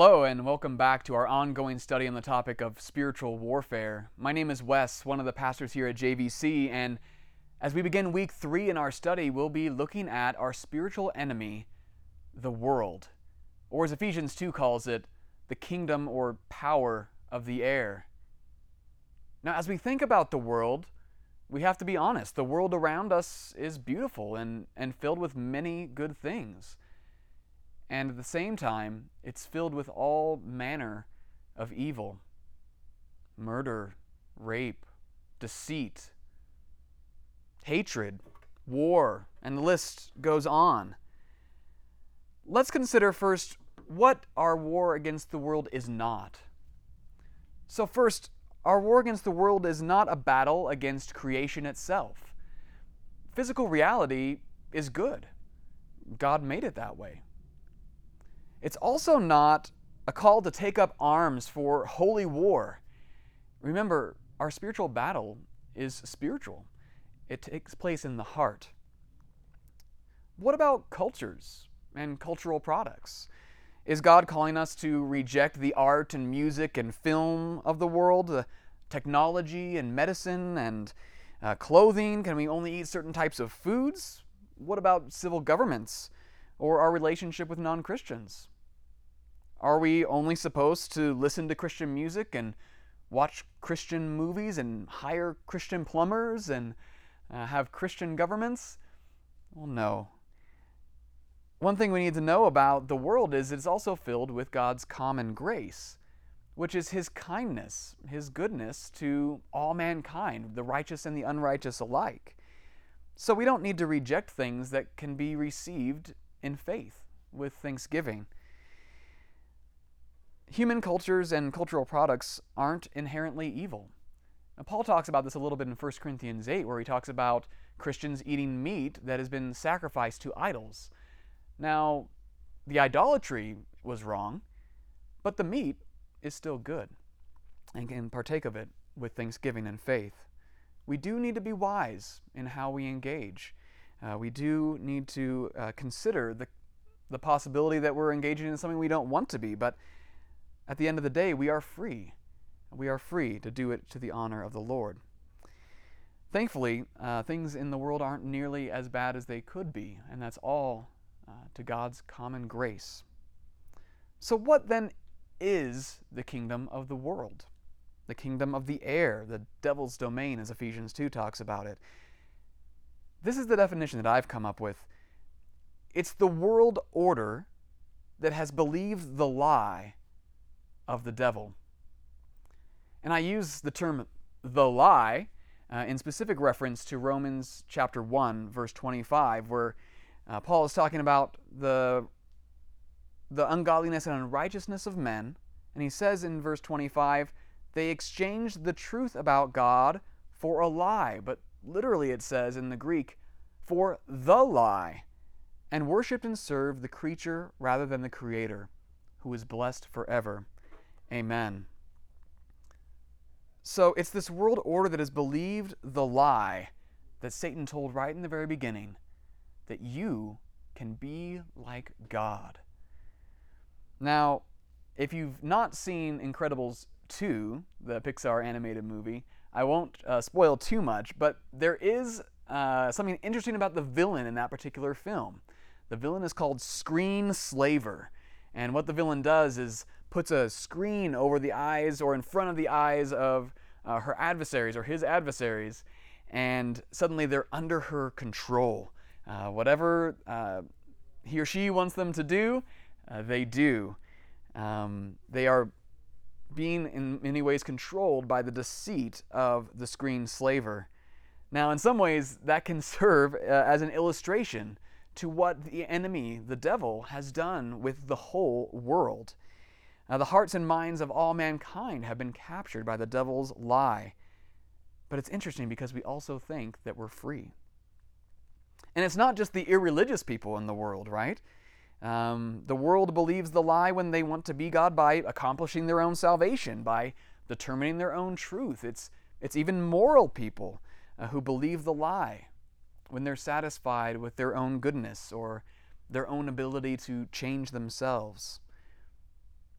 Hello, and welcome back to our ongoing study on the topic of spiritual warfare. My name is Wes, one of the pastors here at JVC, and as we begin week three in our study, we'll be looking at our spiritual enemy, the world, or as Ephesians 2 calls it, the kingdom or power of the air. Now, as we think about the world, we have to be honest. The world around us is beautiful and, and filled with many good things and at the same time, it's filled with all manner of evil murder, rape, deceit, hatred, war, and the list goes on. Let's consider first what our war against the world is not. So, first, our war against the world is not a battle against creation itself. Physical reality is good. God made it that way. It's also not a call to take up arms for holy war. Remember, our spiritual battle is spiritual, it takes place in the heart. What about cultures and cultural products? Is God calling us to reject the art and music and film of the world, the technology and medicine and uh, clothing? Can we only eat certain types of foods? What about civil governments? Or our relationship with non Christians? Are we only supposed to listen to Christian music and watch Christian movies and hire Christian plumbers and uh, have Christian governments? Well, no. One thing we need to know about the world is it's also filled with God's common grace, which is His kindness, His goodness to all mankind, the righteous and the unrighteous alike. So we don't need to reject things that can be received in faith with thanksgiving. Human cultures and cultural products aren't inherently evil. Now, Paul talks about this a little bit in 1 Corinthians 8, where he talks about Christians eating meat that has been sacrificed to idols. Now, the idolatry was wrong, but the meat is still good and can partake of it with thanksgiving and faith. We do need to be wise in how we engage uh, we do need to uh, consider the, the possibility that we're engaging in something we don't want to be, but at the end of the day, we are free. We are free to do it to the honor of the Lord. Thankfully, uh, things in the world aren't nearly as bad as they could be, and that's all uh, to God's common grace. So, what then is the kingdom of the world? The kingdom of the air, the devil's domain, as Ephesians 2 talks about it. This is the definition that I've come up with it's the world order that has believed the lie of the devil. And I use the term the lie uh, in specific reference to Romans chapter 1, verse 25, where uh, Paul is talking about the, the ungodliness and unrighteousness of men. And he says in verse 25, they exchanged the truth about God for a lie, but literally it says in the Greek, for the lie, and worshiped and served the creature rather than the Creator, who is blessed forever. Amen. So it's this world order that has believed the lie that Satan told right in the very beginning that you can be like God. Now, if you've not seen Incredibles 2, the Pixar animated movie, I won't uh, spoil too much, but there is uh, something interesting about the villain in that particular film. The villain is called Screen Slaver. And what the villain does is puts a screen over the eyes or in front of the eyes of uh, her adversaries or his adversaries, and suddenly they're under her control. Uh, whatever uh, he or she wants them to do, uh, they do. Um, they are being in many ways controlled by the deceit of the screen slaver. Now, in some ways, that can serve uh, as an illustration to what the enemy, the devil, has done with the whole world. Now, the hearts and minds of all mankind have been captured by the devil's lie. But it's interesting because we also think that we're free. And it's not just the irreligious people in the world, right? Um, the world believes the lie when they want to be God by accomplishing their own salvation, by determining their own truth. It's, it's even moral people uh, who believe the lie when they're satisfied with their own goodness or their own ability to change themselves.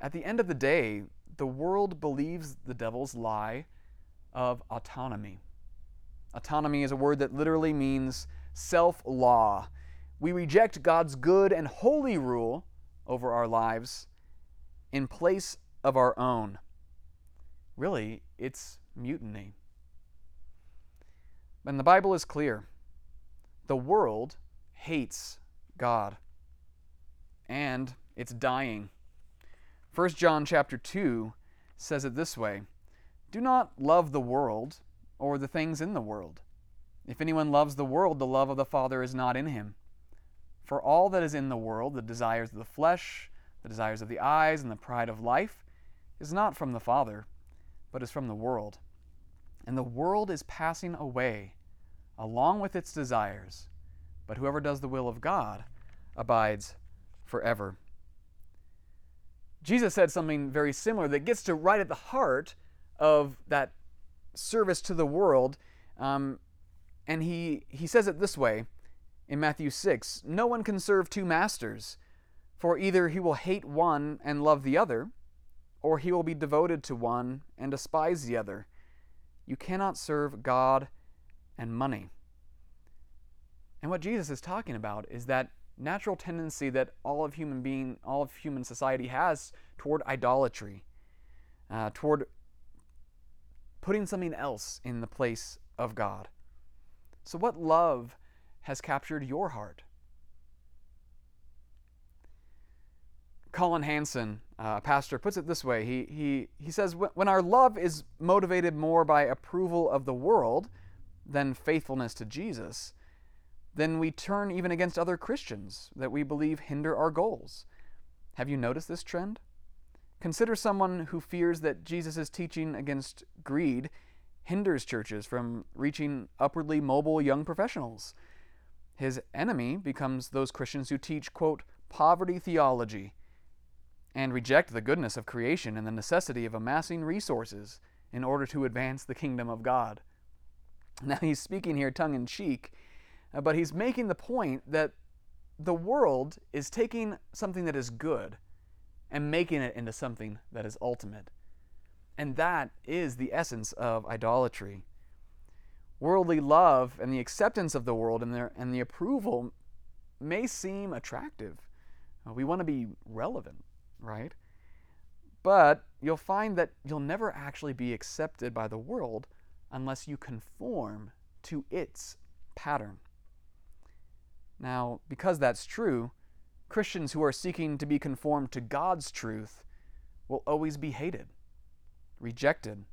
At the end of the day, the world believes the devil's lie of autonomy. Autonomy is a word that literally means self law. We reject God's good and holy rule over our lives in place of our own. Really, it's mutiny. And the Bible is clear the world hates God, and it's dying. 1 John chapter 2 says it this way Do not love the world or the things in the world. If anyone loves the world, the love of the Father is not in him. For all that is in the world, the desires of the flesh, the desires of the eyes, and the pride of life, is not from the Father, but is from the world. And the world is passing away along with its desires, but whoever does the will of God abides forever. Jesus said something very similar that gets to right at the heart of that service to the world. Um, and he, he says it this way in Matthew 6 No one can serve two masters, for either he will hate one and love the other, or he will be devoted to one and despise the other. You cannot serve God and money. And what Jesus is talking about is that natural tendency that all of human being, all of human society has toward idolatry, uh, toward putting something else in the place of God. So, what love has captured your heart? Collin Hansen, uh, pastor, puts it this way. He, he, he says, When our love is motivated more by approval of the world than faithfulness to Jesus, then we turn even against other Christians that we believe hinder our goals. Have you noticed this trend? Consider someone who fears that Jesus' teaching against greed hinders churches from reaching upwardly mobile young professionals. His enemy becomes those Christians who teach, quote, poverty theology and reject the goodness of creation and the necessity of amassing resources in order to advance the kingdom of God. Now, he's speaking here tongue in cheek, uh, but he's making the point that the world is taking something that is good and making it into something that is ultimate. And that is the essence of idolatry. Worldly love and the acceptance of the world and, their, and the approval may seem attractive. Uh, we want to be relevant, right? But you'll find that you'll never actually be accepted by the world unless you conform to its pattern. Now, because that's true, Christians who are seeking to be conformed to God's truth will always be hated, rejected,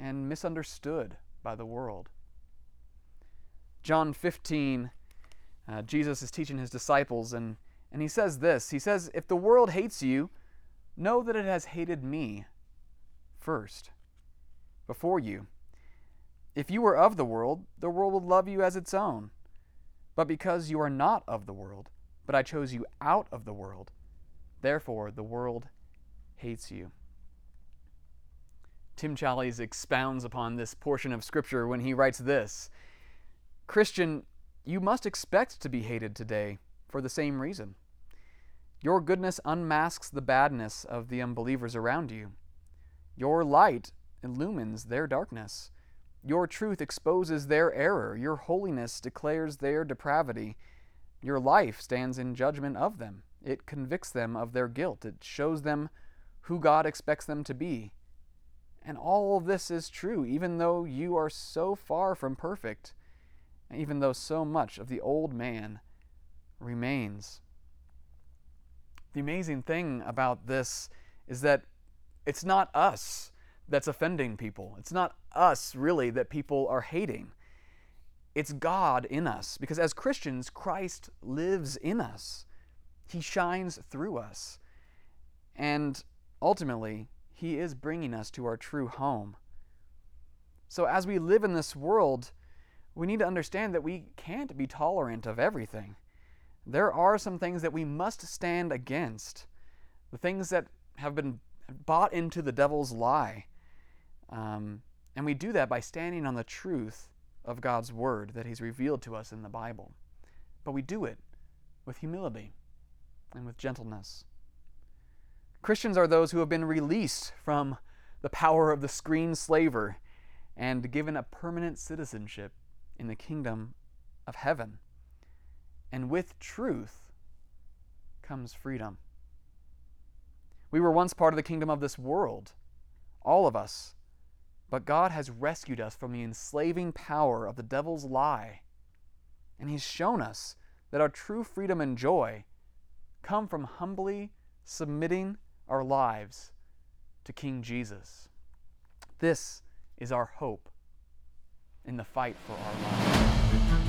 and misunderstood by the world. John 15, uh, Jesus is teaching his disciples, and, and he says this He says, If the world hates you, know that it has hated me first, before you. If you were of the world, the world would love you as its own. But because you are not of the world, but I chose you out of the world, therefore the world hates you. Tim Challies expounds upon this portion of Scripture when he writes this Christian, you must expect to be hated today for the same reason. Your goodness unmasks the badness of the unbelievers around you. Your light illumines their darkness. Your truth exposes their error. Your holiness declares their depravity. Your life stands in judgment of them. It convicts them of their guilt. It shows them who God expects them to be. And all this is true, even though you are so far from perfect, even though so much of the old man remains. The amazing thing about this is that it's not us that's offending people. It's not us, really, that people are hating. It's God in us. Because as Christians, Christ lives in us, He shines through us. And ultimately, He is bringing us to our true home. So as we live in this world, we need to understand that we can't be tolerant of everything. There are some things that we must stand against, the things that have been bought into the devil's lie. Um, and we do that by standing on the truth of God's Word that He's revealed to us in the Bible. But we do it with humility and with gentleness. Christians are those who have been released from the power of the screen slaver and given a permanent citizenship in the kingdom of heaven. And with truth comes freedom. We were once part of the kingdom of this world, all of us, but God has rescued us from the enslaving power of the devil's lie. And He's shown us that our true freedom and joy come from humbly submitting our lives to King Jesus. This is our hope in the fight for our lives.